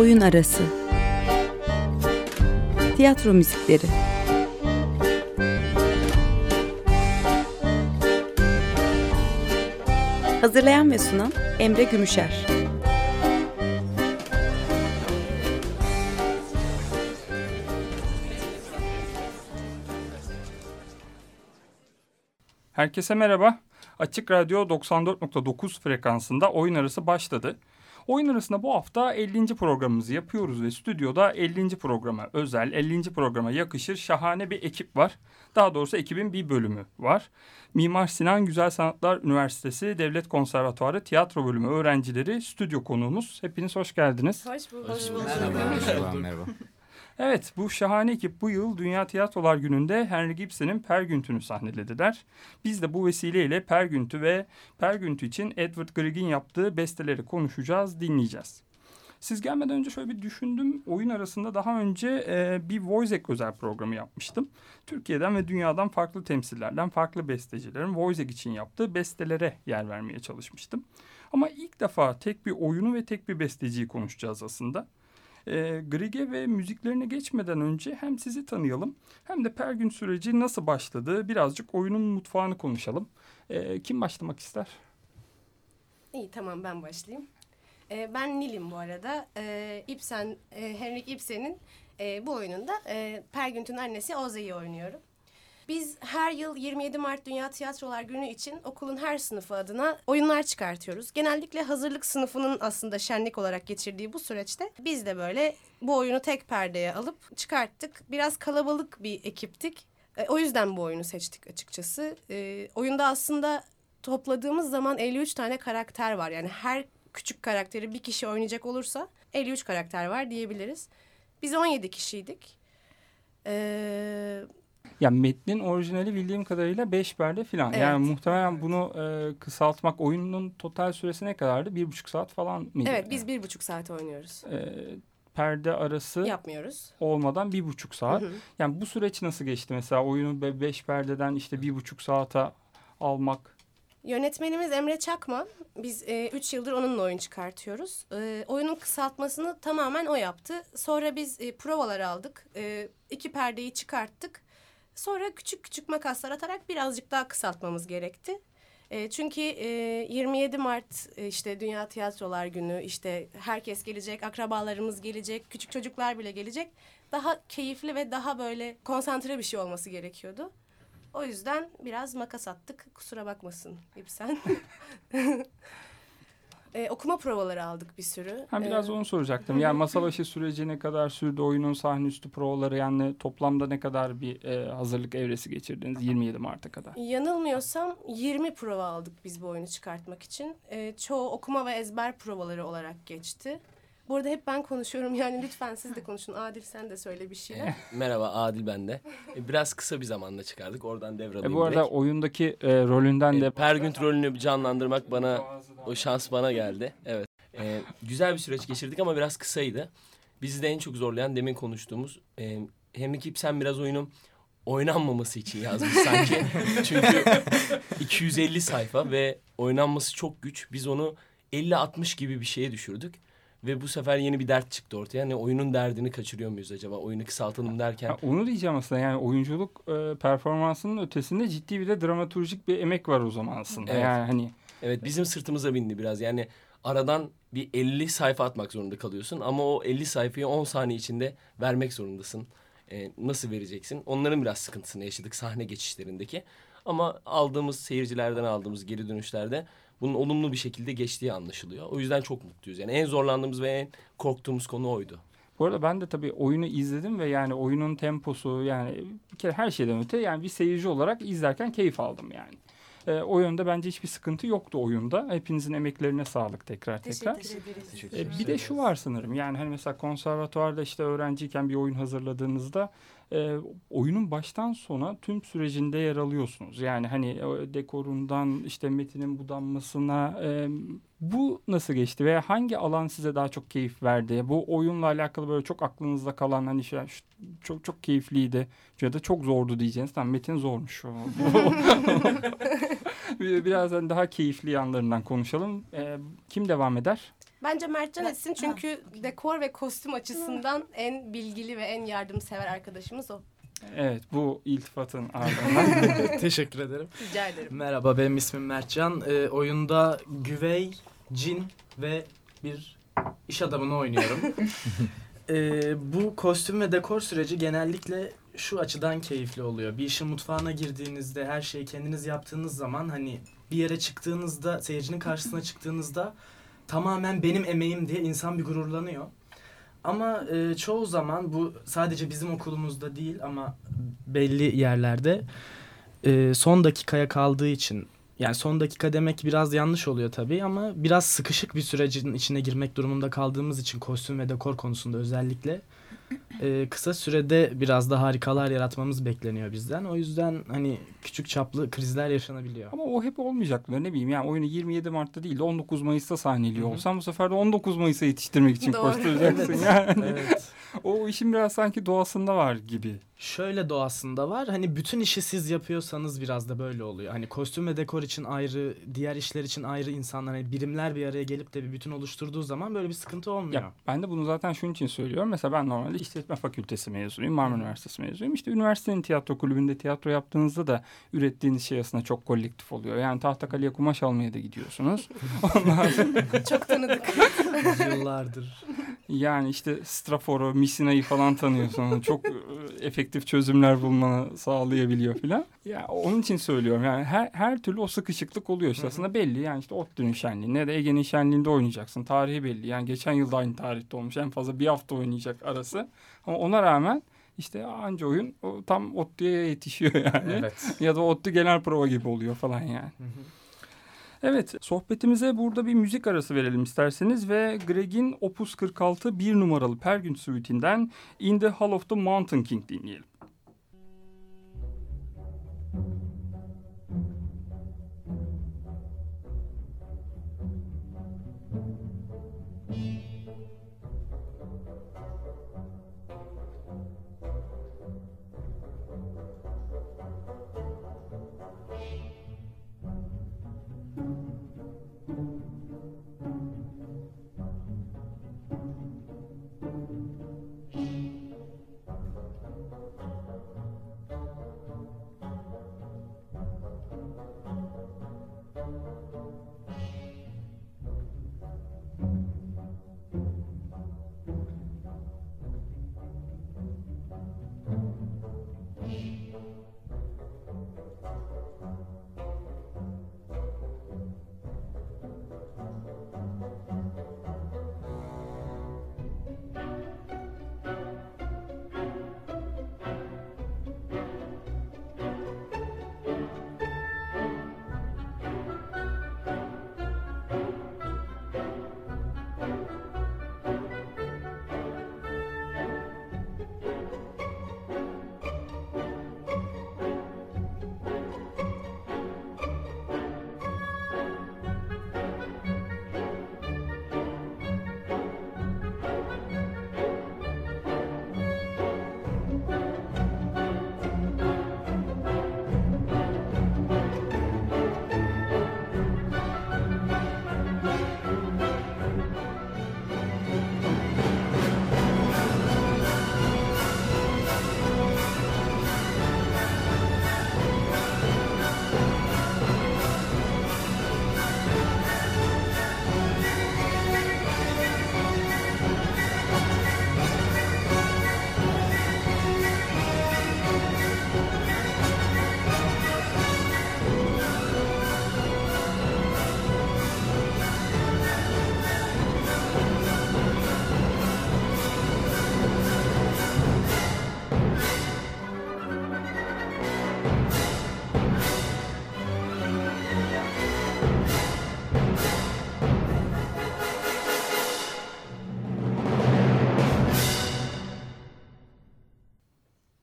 Oyun Arası Tiyatro Müzikleri Hazırlayan ve sunan Emre Gümüşer Herkese merhaba. Açık Radyo 94.9 frekansında oyun arası başladı. Oyun arasında bu hafta 50. programımızı yapıyoruz ve stüdyoda 50. programa özel, 50. programa yakışır şahane bir ekip var. Daha doğrusu ekibin bir bölümü var. Mimar Sinan Güzel Sanatlar Üniversitesi Devlet Konservatuarı Tiyatro Bölümü öğrencileri stüdyo konuğumuz. Hepiniz hoş geldiniz. Hoş bulduk. Hoş bulduk. Merhaba. Merhaba. merhaba. Evet bu şahane ekip bu yıl Dünya Tiyatrolar Günü'nde Henry Gibson'ın Pergüntü'nü sahnelediler. Biz de bu vesileyle Pergüntü ve Pergüntü için Edward Grieg'in yaptığı besteleri konuşacağız, dinleyeceğiz. Siz gelmeden önce şöyle bir düşündüm. Oyun arasında daha önce e, bir Voice özel programı yapmıştım. Türkiye'den ve dünyadan farklı temsillerden, farklı bestecilerin Voice için yaptığı bestelere yer vermeye çalışmıştım. Ama ilk defa tek bir oyunu ve tek bir besteciyi konuşacağız aslında. E, Grieg'e ve müziklerine geçmeden önce hem sizi tanıyalım hem de Pergün süreci nasıl başladı birazcık oyunun mutfağını konuşalım. E, kim başlamak ister? İyi tamam ben başlayayım. E, ben Nil'im bu arada. E, Ibsen, e, Henrik Ibsen'in e, bu oyununda e, Pergünt'ün annesi Oze'yi oynuyorum. Biz her yıl 27 Mart Dünya Tiyatrolar Günü için okulun her sınıfı adına oyunlar çıkartıyoruz. Genellikle hazırlık sınıfının aslında şenlik olarak geçirdiği bu süreçte biz de böyle bu oyunu tek perdeye alıp çıkarttık. Biraz kalabalık bir ekiptik. E, o yüzden bu oyunu seçtik açıkçası. E, oyunda aslında topladığımız zaman 53 tane karakter var. Yani her küçük karakteri bir kişi oynayacak olursa 53 karakter var diyebiliriz. Biz 17 kişiydik. Eee ya metnin orijinali bildiğim kadarıyla beş perde falan. Evet. Yani muhtemelen bunu e, kısaltmak oyunun total süresi ne kadardı? Bir buçuk saat falan mıydı? Evet biz bir buçuk saat oynuyoruz. E, perde arası yapmıyoruz. Olmadan bir buçuk saat. Hı hı. Yani bu süreç nasıl geçti mesela oyunu beş perdeden işte bir buçuk saate almak? Yönetmenimiz Emre Çakman. Biz e, üç yıldır onunla oyun çıkartıyoruz. E, oyunun kısaltmasını tamamen o yaptı. Sonra biz e, provalar aldık. E, iki perdeyi çıkarttık. Sonra küçük küçük makaslar atarak birazcık daha kısaltmamız gerekti. E, çünkü e, 27 Mart e, işte Dünya Tiyatrolar Günü işte herkes gelecek, akrabalarımız gelecek, küçük çocuklar bile gelecek. Daha keyifli ve daha böyle konsantre bir şey olması gerekiyordu. O yüzden biraz makas attık. Kusura bakmasın İbsen. Ee, okuma provaları aldık bir sürü. Ha, biraz ee, onu soracaktım. Yani masa başı süreci ne kadar sürdü? Oyunun sahne üstü provaları yani toplamda ne kadar bir e, hazırlık evresi geçirdiniz 27 Mart'a kadar? Yanılmıyorsam 20 prova aldık biz bu oyunu çıkartmak için. Ee, çoğu okuma ve ezber provaları olarak geçti. Bu arada hep ben konuşuyorum yani lütfen siz de konuşun. Adil sen de söyle bir şeyler. Eh, merhaba Adil ben de. E, biraz kısa bir zamanda çıkardık. Oradan devralayım e, Bu arada direkt. oyundaki e, rolünden e, de... Pergünt rolünü canlandırmak bana o şans bana geldi. Evet. E, güzel bir süreç geçirdik ama biraz kısaydı. Bizi de en çok zorlayan demin konuştuğumuz e, Henry Kipsen biraz oyunun oynanmaması için yazmış sanki. Çünkü 250 sayfa ve oynanması çok güç. Biz onu 50-60 gibi bir şeye düşürdük. Ve bu sefer yeni bir dert çıktı ortaya. Yani oyunun derdini kaçırıyor muyuz acaba? Oyunu kısaltalım derken. Ha, onu diyeceğim aslında. Yani oyunculuk e, performansının ötesinde ciddi bir de dramaturjik bir emek var o zaman aslında. Evet. Yani hani Evet bizim sırtımıza bindi biraz. Yani aradan bir 50 sayfa atmak zorunda kalıyorsun ama o 50 sayfayı 10 saniye içinde vermek zorundasın. Ee, nasıl vereceksin? Onların biraz sıkıntısını yaşadık sahne geçişlerindeki. Ama aldığımız seyircilerden aldığımız geri dönüşlerde bunun olumlu bir şekilde geçtiği anlaşılıyor. O yüzden çok mutluyuz. Yani en zorlandığımız ve en korktuğumuz konu oydu. Bu arada ben de tabii oyunu izledim ve yani oyunun temposu yani bir kere her şeyden öte yani bir seyirci olarak izlerken keyif aldım yani. E, o yönde bence hiçbir sıkıntı yoktu oyunda. Hepinizin emeklerine sağlık tekrar tekrar. Teşekkür ederiz. E, bir de şu var sanırım yani hani mesela konservatuvarda işte öğrenciyken bir oyun hazırladığınızda e, oyunun baştan sona tüm sürecinde yer alıyorsunuz. Yani hani dekorundan işte metinin budanmasına e, bu nasıl geçti veya hangi alan size daha çok keyif verdi? Bu oyunla alakalı böyle çok aklınızda kalan hani şey çok çok keyifliydi ya da çok zordu diyeceğiniz. Tamam metin zormuş. Birazdan daha keyifli yanlarından konuşalım. E, kim devam eder? Bence Mertcan Ben- etsin çünkü dekor ve kostüm açısından en bilgili ve en yardımsever arkadaşımız o. Evet bu iltifatın ardından. Teşekkür ederim. Rica ederim. Merhaba benim ismim Mertcan. Ee, oyunda güvey, cin ve bir iş adamını oynuyorum. Ee, bu kostüm ve dekor süreci genellikle şu açıdan keyifli oluyor. Bir işin mutfağına girdiğinizde her şeyi kendiniz yaptığınız zaman hani bir yere çıktığınızda seyircinin karşısına çıktığınızda tamamen benim emeğim diye insan bir gururlanıyor. Ama e, çoğu zaman bu sadece bizim okulumuzda değil ama belli yerlerde e, son dakikaya kaldığı için yani son dakika demek biraz yanlış oluyor tabii ama biraz sıkışık bir sürecin içine girmek durumunda kaldığımız için kostüm ve dekor konusunda özellikle e, kısa sürede biraz da harikalar yaratmamız bekleniyor bizden. O yüzden hani küçük çaplı krizler yaşanabiliyor. Ama o hep olmayacaklar ne bileyim yani oyunu 27 Mart'ta değil de 19 Mayıs'ta sahneliyor Hı hı. olsan bu sefer de 19 Mayıs'a yetiştirmek için Doğru. koşturacaksın yani. Evet. O işin biraz sanki doğasında var gibi. Şöyle doğasında var. Hani bütün işi siz yapıyorsanız biraz da böyle oluyor. Hani kostüm ve dekor için ayrı, diğer işler için ayrı insanlar, hani birimler bir araya gelip de bir bütün oluşturduğu zaman böyle bir sıkıntı olmuyor. Ya ben de bunu zaten şunun için söylüyorum. Mesela ben normalde işletme fakültesi mezunuyum. Marmara Üniversitesi mezunuyum. İşte üniversitenin tiyatro kulübünde tiyatro yaptığınızda da ürettiğiniz şey aslında çok kolektif oluyor. Yani Tahtakale'ye kumaş almaya da gidiyorsunuz. Sonra Çok tanıdık. Yıllardır. yani işte Strafor'u, Misina'yı falan tanıyorsun. Çok e, efektif çözümler bulmanı sağlayabiliyor filan. Ya onun için söylüyorum. Yani her, her türlü o sıkışıklık oluyor işte. Hı hı. Aslında belli. Yani işte ODTÜ'nün şenliğinde ya da Ege'nin şenliğinde oynayacaksın. Tarihi belli. Yani geçen yıl da aynı tarihte olmuş. En fazla bir hafta oynayacak arası. Ama ona rağmen işte anca oyun o tam ODTÜ'ye yetişiyor yani. Evet. Ya da ODTÜ genel prova gibi oluyor falan yani. Evet, sohbetimize burada bir müzik arası verelim isterseniz ve Greg'in Opus 46 bir numaralı Pergün Suite'inden In the Hall of the Mountain King dinleyelim.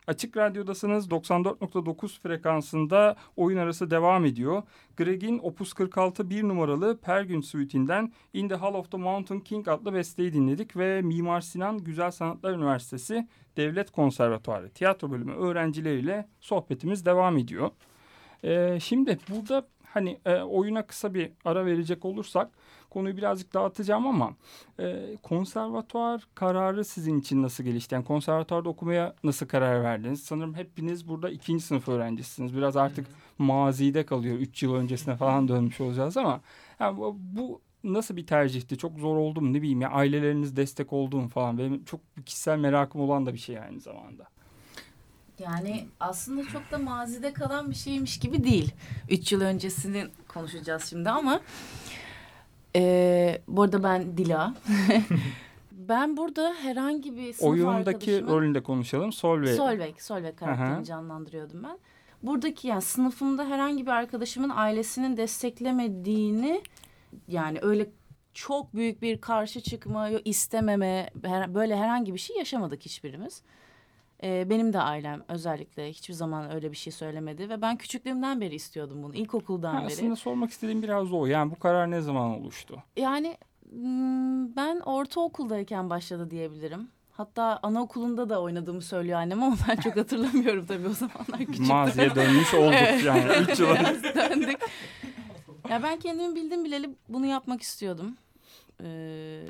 Açık Radyo'dasınız 94.9 frekansında oyun arası devam ediyor. Greg'in Opus 46 bir numaralı Pergün Suite'inden In the Hall of the Mountain King adlı besteyi dinledik ve Mimar Sinan Güzel Sanatlar Üniversitesi Devlet Konservatuarı tiyatro bölümü öğrencileriyle sohbetimiz devam ediyor. Ee, şimdi burada hani e, oyuna kısa bir ara verecek olursak konuyu birazcık dağıtacağım ama e, konservatuar kararı sizin için nasıl gelişti? Yani konservatuarda okumaya nasıl karar verdiniz? Sanırım hepiniz burada ikinci sınıf öğrencisiniz. Biraz artık mazide kalıyor. Üç yıl öncesine falan dönmüş olacağız ama yani bu, bu nasıl bir tercihti? Çok zor oldu mu? Ne bileyim ya aileleriniz destek oldu mu falan? Benim çok kişisel merakım olan da bir şey aynı zamanda. Yani aslında çok da mazide kalan bir şeymiş gibi değil. Üç yıl öncesini konuşacağız şimdi ama... Ee, bu arada ben Dila. ben burada herhangi bir sınıf Oyundaki arkadaşımın... rolünde konuşalım. Solveig. Solveig, Solveig karakterini Aha. canlandırıyordum ben. Buradaki yani sınıfımda herhangi bir arkadaşımın ailesinin desteklemediğini yani öyle çok büyük bir karşı çıkma, istememe böyle herhangi bir şey yaşamadık hiçbirimiz. Ee, benim de ailem özellikle hiçbir zaman öyle bir şey söylemedi ve ben küçüklüğümden beri istiyordum bunu ilkokuldan Ha, beri. aslında sormak istediğim biraz o. Yani bu karar ne zaman oluştu? Yani ben ortaokuldayken başladı diyebilirim. Hatta anaokulunda da oynadığımı söylüyor annem ama ben çok hatırlamıyorum tabii o zamanlar küçüktüm. Maziye dönmüş olduk Evet. yani. Üç yıl döndük. Ya ben kendimi bildim bileli bunu yapmak istiyordum. Ee,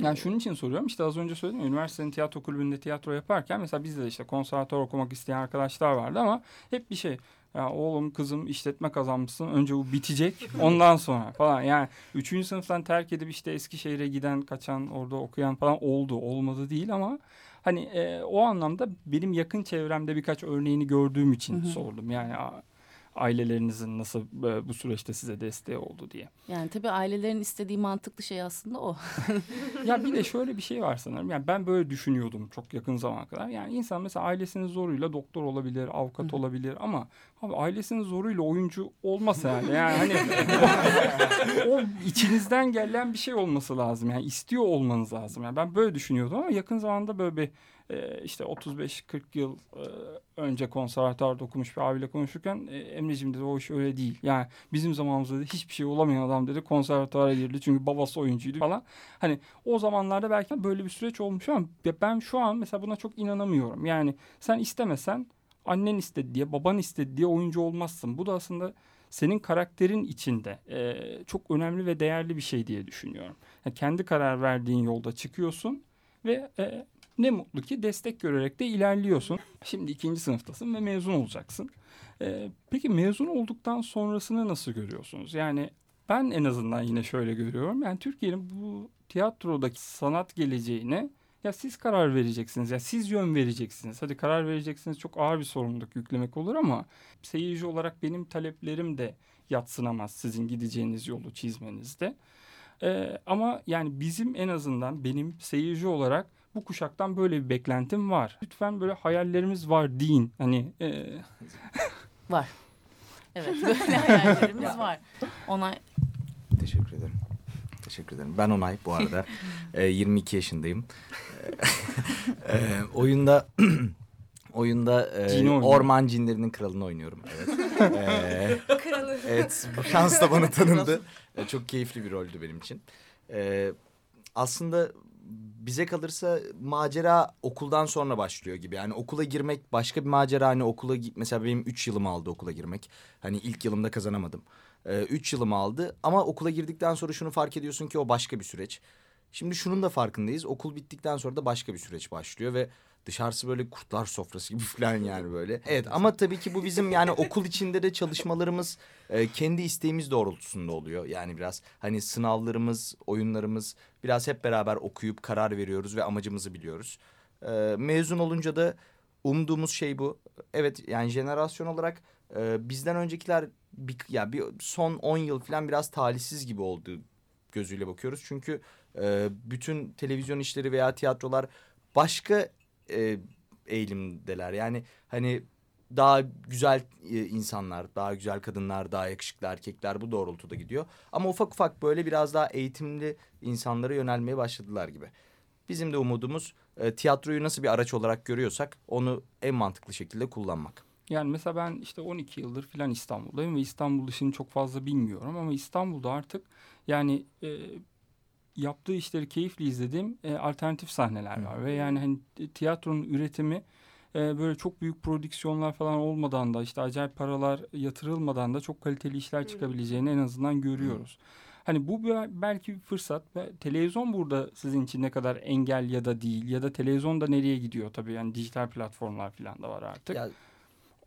Yani şunun için soruyorum. İşte az önce söyledim ya, üniversitenin tiyatro kulübünde tiyatro yaparken mesela bizde de işte konservatuar okumak isteyen arkadaşlar vardı ama hep bir şey ya oğlum kızım işletme kazanmışsın önce bu bitecek ondan sonra falan yani üçüncü sınıftan terk edip işte Eskişehir'e giden kaçan orada okuyan falan oldu olmadı değil ama hani e, o anlamda benim yakın çevremde birkaç örneğini gördüğüm için Hı hı. sordum yani ailelerinizin nasıl e, bu süreçte size desteği oldu diye. yani tabii ailelerin istediği mantıklı şey aslında o. ya bir de şöyle bir şey var sanırım. Yani ben böyle düşünüyordum çok yakın zamana kadar. Yani insan mesela ailesinin zoruyla doktor olabilir, avukat olabilir ama abi ailesinin zoruyla oyuncu olmaz yani. Yani hani o içinizden gelen bir şey olması lazım. Yani istiyor olmanız lazım. Yani ben böyle düşünüyordum ama yakın zamanda böyle bir e, işte 35-40 yıl e, önce konservatuarda okumuş bir abiyle konuşurken e, Emre'cim dedi o iş öyle değil. Yani bizim zamanımızda dedi, hiçbir şey olamayan adam dedi konservatuara girdi çünkü babası oyuncuydu falan. Hani o zamanlarda belki böyle bir süreç olmuş ama ben şu an mesela buna çok inanamıyorum. Yani sen istemesen annen istedi diye baban istedi diye oyuncu olmazsın. Bu da aslında senin karakterin içinde e, çok önemli ve değerli bir şey diye düşünüyorum. Yani kendi karar verdiğin yolda çıkıyorsun ve e, ne mutlu ki destek görerek de ilerliyorsun. Şimdi ikinci sınıftasın ve mezun olacaksın. E, peki mezun olduktan sonrasını nasıl görüyorsunuz? Yani ben en azından yine şöyle görüyorum. Yani Türkiye'nin bu tiyatrodaki sanat geleceğine ya siz karar vereceksiniz ya siz yön vereceksiniz. Hadi karar vereceksiniz çok ağır bir sorumluluk yüklemek olur ama seyirci olarak benim taleplerim de yatsınamaz sizin gideceğiniz yolu çizmenizde. Ee, ama yani bizim en azından benim seyirci olarak bu kuşaktan böyle bir beklentim var. Lütfen böyle hayallerimiz var deyin. Hani e, Var. Evet böyle hayallerimiz var. Ona Teşekkür ederim. Teşekkür ederim. Ben Onay bu arada. Ee, 22 yaşındayım. Ee, e, oyunda oyunda e, Cini orman cinlerinin kralını oynuyorum. Evet. Ee, Kralı. evet bu şans da bana tanındı. Ee, çok keyifli bir roldü benim için. Ee, aslında bize kalırsa macera okuldan sonra başlıyor gibi. Yani okula girmek başka bir macera. Hani okula mesela benim üç yılım aldı okula girmek. Hani ilk yılımda kazanamadım. Ee, üç yılımı aldı ama okula girdikten sonra şunu fark ediyorsun ki o başka bir süreç. Şimdi şunun da farkındayız. Okul bittikten sonra da başka bir süreç başlıyor ve dışarısı böyle kurtlar sofrası gibi falan yani böyle. Evet ama tabii ki bu bizim yani okul içinde de çalışmalarımız e, kendi isteğimiz doğrultusunda oluyor. Yani biraz hani sınavlarımız, oyunlarımız biraz hep beraber okuyup karar veriyoruz ve amacımızı biliyoruz. E, mezun olunca da umduğumuz şey bu. Evet yani jenerasyon olarak e, bizden öncekiler bir, ya bir son 10 yıl falan biraz talihsiz gibi oldu gözüyle bakıyoruz. Çünkü e, bütün televizyon işleri veya tiyatrolar başka e, eğilimdeler. Yani hani daha güzel e, insanlar, daha güzel kadınlar, daha yakışıklı erkekler bu doğrultuda gidiyor. Ama ufak ufak böyle biraz daha eğitimli insanlara yönelmeye başladılar gibi. Bizim de umudumuz e, tiyatroyu nasıl bir araç olarak görüyorsak onu en mantıklı şekilde kullanmak. Yani mesela ben işte 12 yıldır filan İstanbul'dayım ve İstanbul dışını çok fazla bilmiyorum ama İstanbul'da artık yani e, yaptığı işleri keyifle izlediğim e, alternatif sahneler var ve yani hani tiyatronun üretimi e, böyle çok büyük prodüksiyonlar falan olmadan da işte acayip paralar yatırılmadan da çok kaliteli işler çıkabileceğini en azından görüyoruz. Hani bu belki bir fırsat. Ve televizyon burada sizin için ne kadar engel ya da değil ya da televizyon da nereye gidiyor tabii yani dijital platformlar falan da var artık. Ya,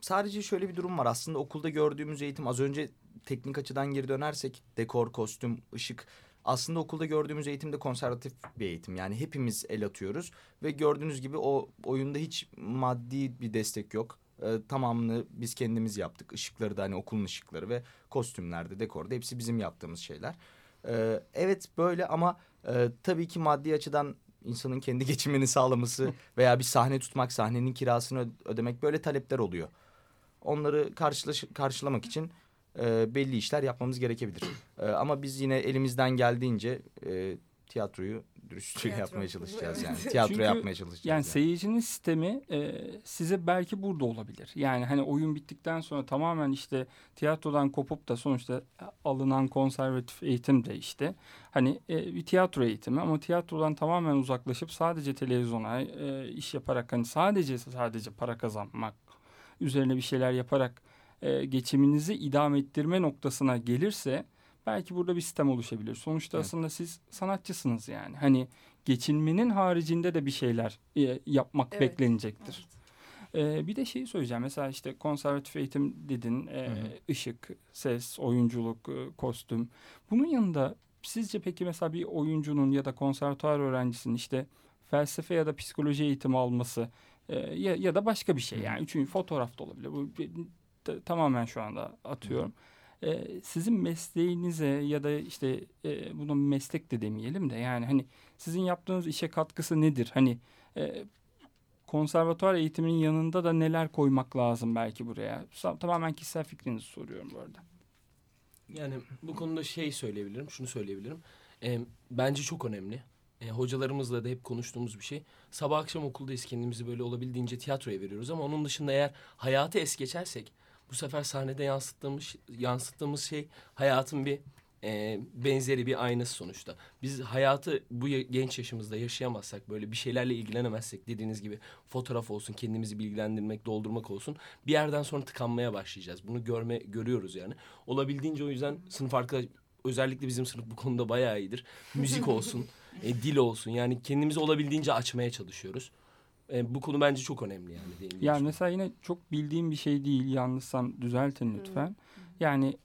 sadece şöyle bir durum var. Aslında okulda gördüğümüz eğitim az önce teknik açıdan geri dönersek dekor, kostüm, ışık aslında okulda gördüğümüz eğitim de konservatif bir eğitim. Yani hepimiz el atıyoruz ve gördüğünüz gibi o oyunda hiç maddi bir destek yok. Ee, tamamını biz kendimiz yaptık. Işıkları da hani okulun ışıkları ve kostümlerde, dekorda hepsi bizim yaptığımız şeyler. Ee, evet böyle ama e, tabii ki maddi açıdan insanın kendi geçimini sağlaması veya bir sahne tutmak, sahnenin kirasını ödemek böyle talepler oluyor. Onları karşılaş karşılamak için e, belli işler yapmamız gerekebilir. E, ama biz yine elimizden geldiğince e, tiyatroyu dürüstçe Tiyatro. yapmaya çalışacağız yani. Tiyatro Çünkü yapmaya çalışacağız. Yani yani. seyircinin sistemi e, size belki burada olabilir. Yani hani oyun bittikten sonra tamamen işte tiyatrodan kopup da sonuçta alınan konservatif eğitim de işte hani e, bir tiyatro eğitimi ama tiyatrodan tamamen uzaklaşıp sadece televizyona e, iş yaparak hani sadece sadece para kazanmak üzerine bir şeyler yaparak e, geçiminizi idame ettirme noktasına gelirse belki burada bir sistem oluşabilir. Sonuçta Evet. aslında siz sanatçısınız yani. Hani geçinmenin haricinde de bir şeyler e, yapmak Evet. beklenecektir. E, bir de şeyi söyleyeceğim. Mesela işte konservatif eğitim dedin. E, Hı hı. ışık, ses, oyunculuk, e, kostüm. Bunun yanında sizce peki mesela bir oyuncunun ya da konservatuar öğrencisinin işte felsefe ya da psikoloji eğitimi alması e, ya, ya da başka bir şey yani üçüncü fotoğraf da olabilir. Bu bir- t- tamamen şu anda atıyorum. E, sizin mesleğinize ya da işte e, buna meslek de demeyelim de yani hani sizin yaptığınız işe katkısı nedir? Hani e, konservatuar eğitiminin yanında da neler koymak lazım belki buraya? Tamamen kişisel fikrinizi soruyorum bu arada. Yani bu konuda şey söyleyebilirim, şunu söyleyebilirim. Ee, bence çok önemli. Ee, hocalarımızla da hep konuştuğumuz bir şey. Sabah akşam okuldayız kendimizi böyle olabildiğince tiyatroya veriyoruz ama onun dışında eğer hayatı es geçersek bu sefer sahnede yansıttığımız yansıttığımız şey hayatın bir e, benzeri bir aynası sonuçta. Biz hayatı bu genç yaşımızda yaşayamazsak böyle bir şeylerle ilgilenemezsek dediğiniz gibi fotoğraf olsun kendimizi bilgilendirmek doldurmak olsun bir yerden sonra tıkanmaya başlayacağız. Bunu görme görüyoruz yani. Olabildiğince o yüzden sınıf arkadaş özellikle bizim sınıf bu konuda bayağı iyidir. Müzik olsun, e, dil olsun yani kendimizi olabildiğince açmaya çalışıyoruz. E, bu konu bence çok önemli yani. değindiğiniz Yani mesela yine çok bildiğim bir şey değil. Yanlışsam düzeltin lütfen. Yani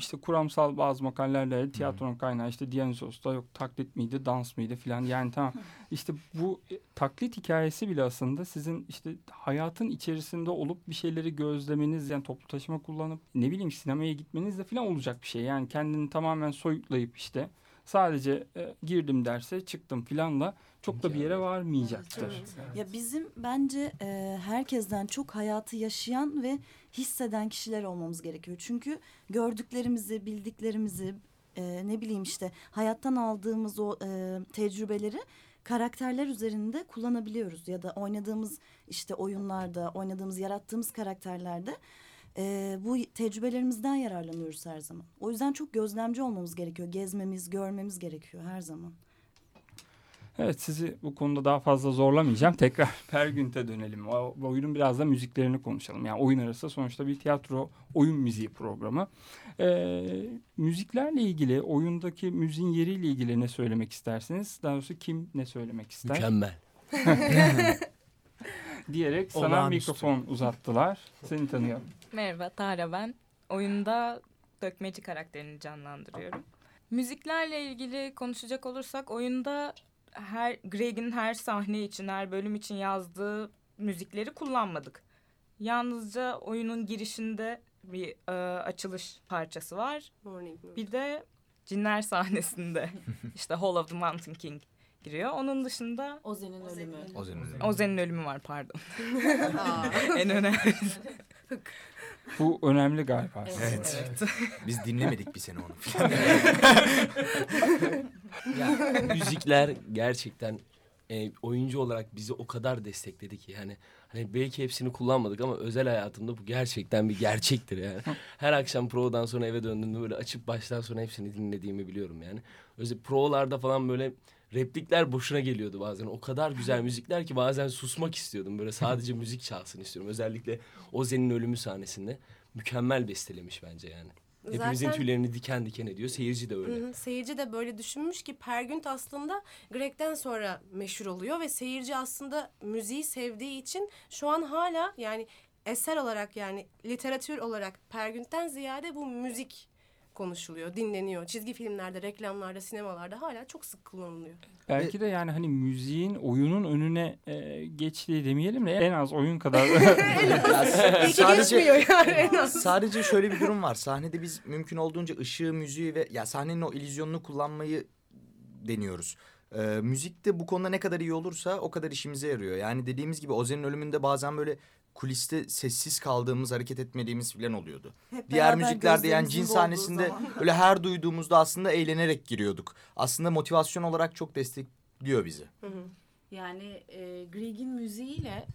işte kuramsal bazı makalelerle tiyatronun kaynağı işte Dionysos'ta yok taklit miydi, dans mıydı filan. Yani tamam işte bu e, taklit hikayesi bile aslında sizin işte hayatın içerisinde olup bir şeyleri gözlemeniz yani toplu taşıma kullanıp ne bileyim sinemaya gitmenizle filan olacak bir şey. Yani kendini tamamen soyutlayıp işte sadece e, girdim derse çıktım filanla çok da bir yere varmayacaktır. Evet, Ya bizim bence e, herkesten çok hayatı yaşayan ve hisseden kişiler olmamız gerekiyor. Çünkü gördüklerimizi, bildiklerimizi, e, ne bileyim işte hayattan aldığımız o e, tecrübeleri karakterler üzerinde kullanabiliyoruz. Ya da oynadığımız işte oyunlarda, oynadığımız, yarattığımız karakterlerde e, bu tecrübelerimizden yararlanıyoruz her zaman. O yüzden çok gözlemci olmamız gerekiyor. Gezmemiz, görmemiz gerekiyor her zaman. Evet sizi bu konuda daha fazla zorlamayacağım. Tekrar Pergünt'e dönelim. O, oyunun biraz da müziklerini konuşalım. Yani oyun arası sonuçta bir tiyatro oyun müziği programı. Ee, müziklerle ilgili, oyundaki müziğin yeriyle ilgili ne söylemek istersiniz? Daha doğrusu kim ne söylemek ister? Mükemmel. Diyerek sana Olağanüstü. mikrofon uzattılar. Seni tanıyalım. Merhaba Tara ben. Oyunda dökmeci karakterini canlandırıyorum. Müziklerle ilgili konuşacak olursak oyunda her Greg'in her sahne için, her bölüm için yazdığı müzikleri kullanmadık. Yalnızca oyunun girişinde bir e, açılış parçası var. Morning Moon. Bir de cinler sahnesinde işte Hall of the Mountain King giriyor. Onun dışında Ozen'in ölümü. O zaman- Ozen'in ölümü var pardon. En önemli. Bu önemli galiba. Evet. Biz dinlemedik bir sene onu. Ya, müzikler gerçekten e, oyuncu olarak bizi o kadar destekledi ki yani hani belki hepsini kullanmadık ama özel hayatımda bu gerçekten bir gerçektir yani. Her akşam provadan sonra eve döndüğümde böyle açıp baştan sona hepsini dinlediğimi biliyorum yani. Özel provalarda falan böyle replikler boşuna geliyordu bazen. O kadar güzel müzikler ki bazen susmak istiyordum. Böyle sadece müzik çalsın istiyorum. Özellikle Ozen'in ölümü sahnesinde mükemmel bestelemiş bence yani. Hepimizin Zaten- tüylerini diken diken ediyor. Seyirci de öyle. Hı. Seyirci de böyle düşünmüş ki Pergünt aslında Greg'den sonra meşhur oluyor ve seyirci aslında müziği sevdiği için şu an hala yani eser olarak yani literatür olarak Pergünt'ten ziyade bu müzik konuşuluyor, dinleniyor. Çizgi filmlerde, reklamlarda, sinemalarda hala çok sık kullanılıyor. Belki de yani hani müziğin oyunun önüne e, geçtiği demeyelim de en az oyun kadar Ya, İyi ki geçmiyor yani en az. sadece şöyle bir durum var. Sahnede biz mümkün olduğunca ışığı, müziği ve ya sahnenin o illüzyonunu kullanmayı deniyoruz. Ee, müzik de bu konuda ne kadar iyi olursa o kadar işimize yarıyor. Yani dediğimiz gibi Ozan'ın ölümünde bazen böyle kuliste sessiz kaldığımız, hareket etmediğimiz falan oluyordu. Hep Diğer müziklerde yani cin sahnesinde öyle her duyduğumuzda aslında eğlenerek giriyorduk. Aslında motivasyon olarak çok destekliyor bizi. Hı hı. Yani e, Grieg'in müziğiyle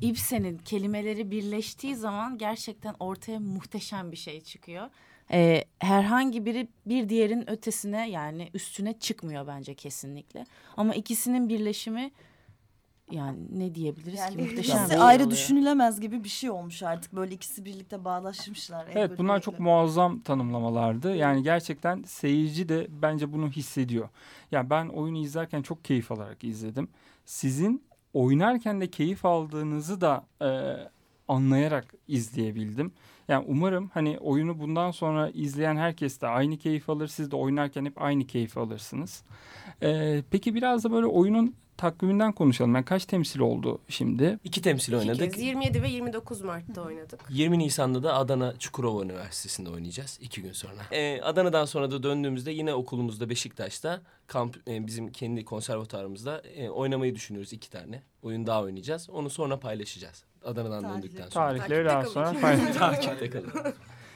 Ibsen'in kelimeleri birleştiği zaman gerçekten ortaya muhteşem bir şey çıkıyor. E, herhangi biri bir diğerin ötesine yani üstüne çıkmıyor bence kesinlikle. Ama ikisinin birleşimi yani ne diyebiliriz ki Yani muhteşem bir ikisi şey ayrı oluyor. düşünülemez gibi bir şey olmuş artık. Böyle ikisi birlikte bağdaşmışlar. el Evet bunlar birlikte. çok muazzam tanımlamalardı. Yani gerçekten seyirci de bence bunu hissediyor. Ya ben oyunu izlerken çok keyif alarak izledim. Sizin oynarken de keyif aldığınızı da e, anlayarak izleyebildim. Yani umarım hani oyunu bundan sonra izleyen herkes de aynı keyif alır. Siz de oynarken hep aynı keyfi alırsınız. E, peki biraz da böyle oyunun takviminden konuşalım. Yani kaç temsil oldu şimdi? İki temsil İki oynadık. kez 27 ve 29 Mart'ta oynadık. 20 Nisan'da da Adana Çukurova Üniversitesi'nde oynayacağız iki gün sonra. Ee, Adana'dan sonra da döndüğümüzde yine okulumuzda Beşiktaş'ta kamp e, bizim kendi konservatuarımızda e, oynamayı düşünüyoruz iki tane. Oyun daha oynayacağız. Onu sonra paylaşacağız. Adana'dan Tarihleri. döndükten sonra. Tarihleri daha sonra. Takipte kalın.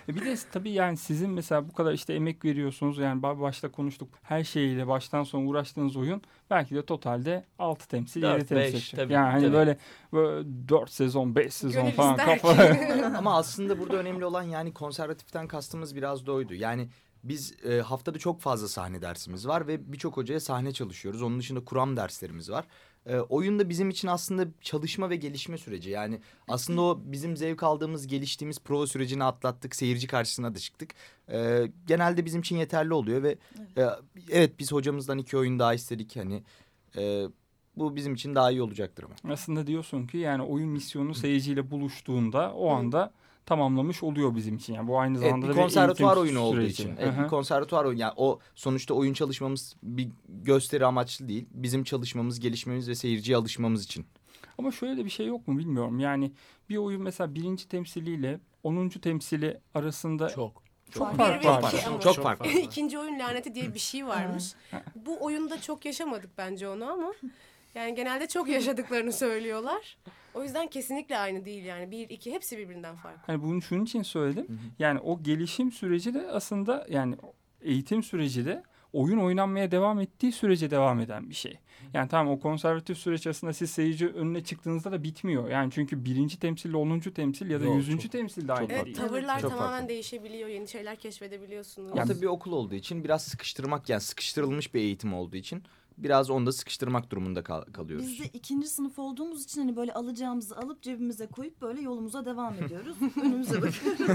E Bir de tabii yani sizin mesela bu kadar işte emek veriyorsunuz. Yani ba- başta konuştuk. Her şeyiyle baştan sona uğraştığınız oyun belki de totalde 6 temsil, Dört, 7 temsil beş, edecek. tabii, Yani hani böyle, böyle 4 sezon, 5 sezon Gönül falan kafa. Ama aslında burada önemli olan yani konservatiften kastımız biraz da oydu. Yani biz e, haftada çok fazla sahne dersimiz var ve birçok hocaya sahne çalışıyoruz. Onun dışında kuram derslerimiz var. E, oyun da bizim için aslında çalışma ve gelişme süreci. Yani aslında o bizim zevk aldığımız, geliştiğimiz prova sürecini atlattık. Seyirci karşısına da çıktık. E, genelde bizim için yeterli oluyor ve e, evet biz hocamızdan iki oyun daha istedik. Hani e, bu bizim için daha iyi olacaktır ama. Aslında diyorsun ki yani oyun misyonu seyirciyle buluştuğunda o anda tamamlamış oluyor bizim için. Yani bu aynı Evet zamanda bir da konservatuvar oyunu olduğu için. Hı Evet, hı. bir konservatuvar oyunu. Yani o sonuçta oyun çalışmamız bir gösteri amaçlı değil. Bizim çalışmamız, gelişmemiz ve seyirciye alışmamız için. Ama şöyle de bir şey yok mu bilmiyorum. Yani bir oyun mesela birinci temsiliyle 10. temsili arasında çok, Çok. Bir fark ve var. ama. Çok farklı. İkinci oyun laneti diye bir şey varmış. Bu oyunda çok yaşamadık bence onu ama yani genelde çok yaşadıklarını söylüyorlar. O yüzden kesinlikle aynı değil yani. Bir, iki hepsi birbirinden farklı. Hani bunu şunun için söyledim. Yani o gelişim süreci de aslında yani eğitim süreci de oyun oynanmaya devam ettiği sürece devam eden bir şey. Yani tamam o konservatif süreç aslında siz seyirci önüne çıktığınızda da bitmiyor. Yani çünkü birinci temsil onuncu temsil ya da Yok, yüzüncü çok- temsil de aynı Evet değil. tavırlar Çok tamamen farklı. değişebiliyor. Yeni şeyler keşfedebiliyorsunuz. Yani- tabii bir okul olduğu için biraz sıkıştırmak yani sıkıştırılmış bir eğitim olduğu için biraz onu da sıkıştırmak durumunda kal- kalıyoruz. Biz de ikinci sınıf olduğumuz için hani böyle alacağımızı alıp cebimize koyup böyle yolumuza devam ediyoruz. Önümüze bakıyoruz.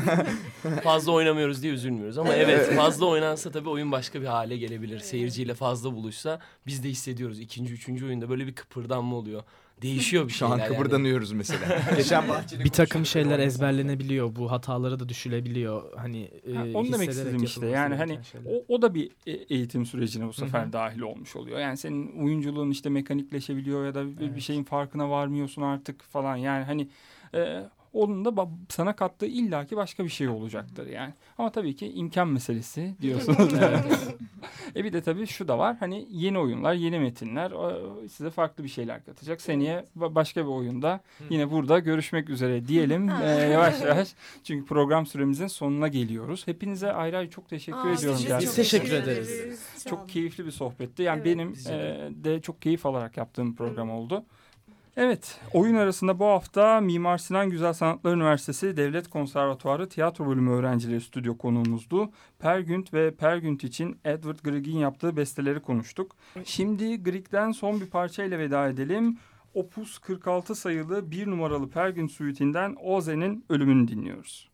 Fazla oynamıyoruz diye üzülmüyoruz ama evet fazla oynansa tabii oyun başka bir hale gelebilir. Seyirciyle fazla buluşsa biz de hissediyoruz. İkinci, üçüncü oyunda böyle bir kıpırdanma oluyor. Değişiyor bir Şu şeyler an yani. kıpırdanıyoruz mesela. Geçen bahçede bir takım şeyler ezberlenebiliyor. Bu hataları da düşülebiliyor. Hani e, Ha, onu demek istedim işte. Yani hani şeyler. o, o da bir e- eğitim sürecine bu sefer Hı hı. dahil olmuş oluyor. Yani senin oyunculuğun işte mekanikleşebiliyor ya da bir, bir Evet. şeyin farkına varmıyorsun artık falan. Yani hani e, onun da sana kattığı illaki başka bir şey olacaktır yani. Ama tabii ki imkan meselesi diyorsunuz. e bir de tabii şu da var. Hani yeni oyunlar, yeni metinler size farklı bir şeyler katacak. Seneye ba- başka bir oyunda yine burada görüşmek üzere diyelim e, yavaş yavaş. Çünkü program süremizin sonuna geliyoruz. Hepinize ayrı ayrı çok teşekkür Aa, ediyorum. gerçekten. Biz teşekkür ederiz. Çok keyifli bir sohbetti. Yani Evet. benim e, de çok keyif alarak yaptığım program oldu. Evet, oyun arasında bu hafta Mimar Sinan Güzel Sanatlar Üniversitesi Devlet Konservatuarı Tiyatro Bölümü öğrencileri stüdyo konuğumuzdu. Pergünt ve Pergünt için Edward Grieg'in yaptığı besteleri konuştuk. Şimdi Grieg'den son bir parçayla veda edelim. Opus 46 sayılı bir numaralı Pergünt suitinden Oze'nin ölümünü dinliyoruz.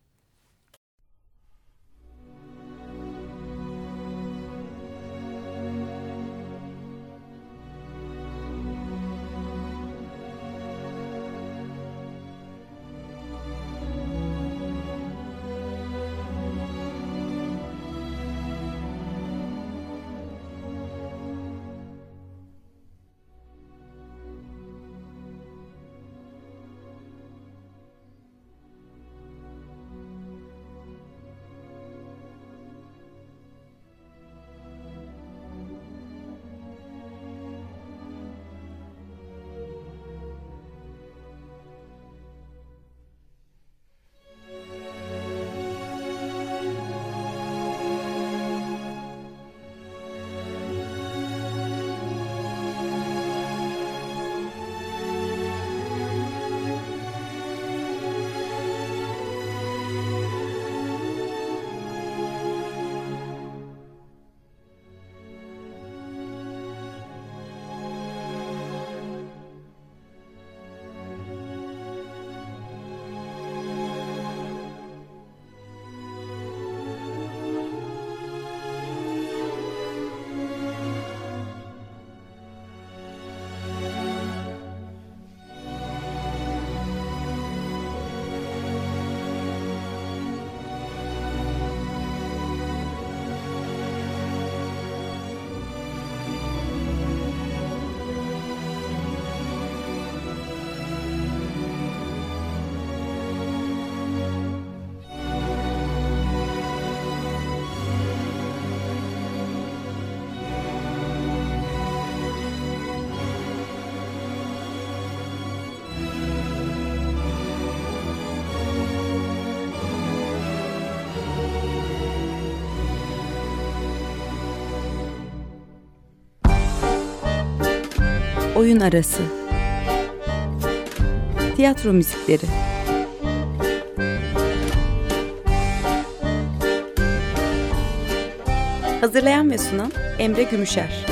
Oyun arası. Tiyatro müzikleri. Hazırlayan ve sunan Emre Gümüşer.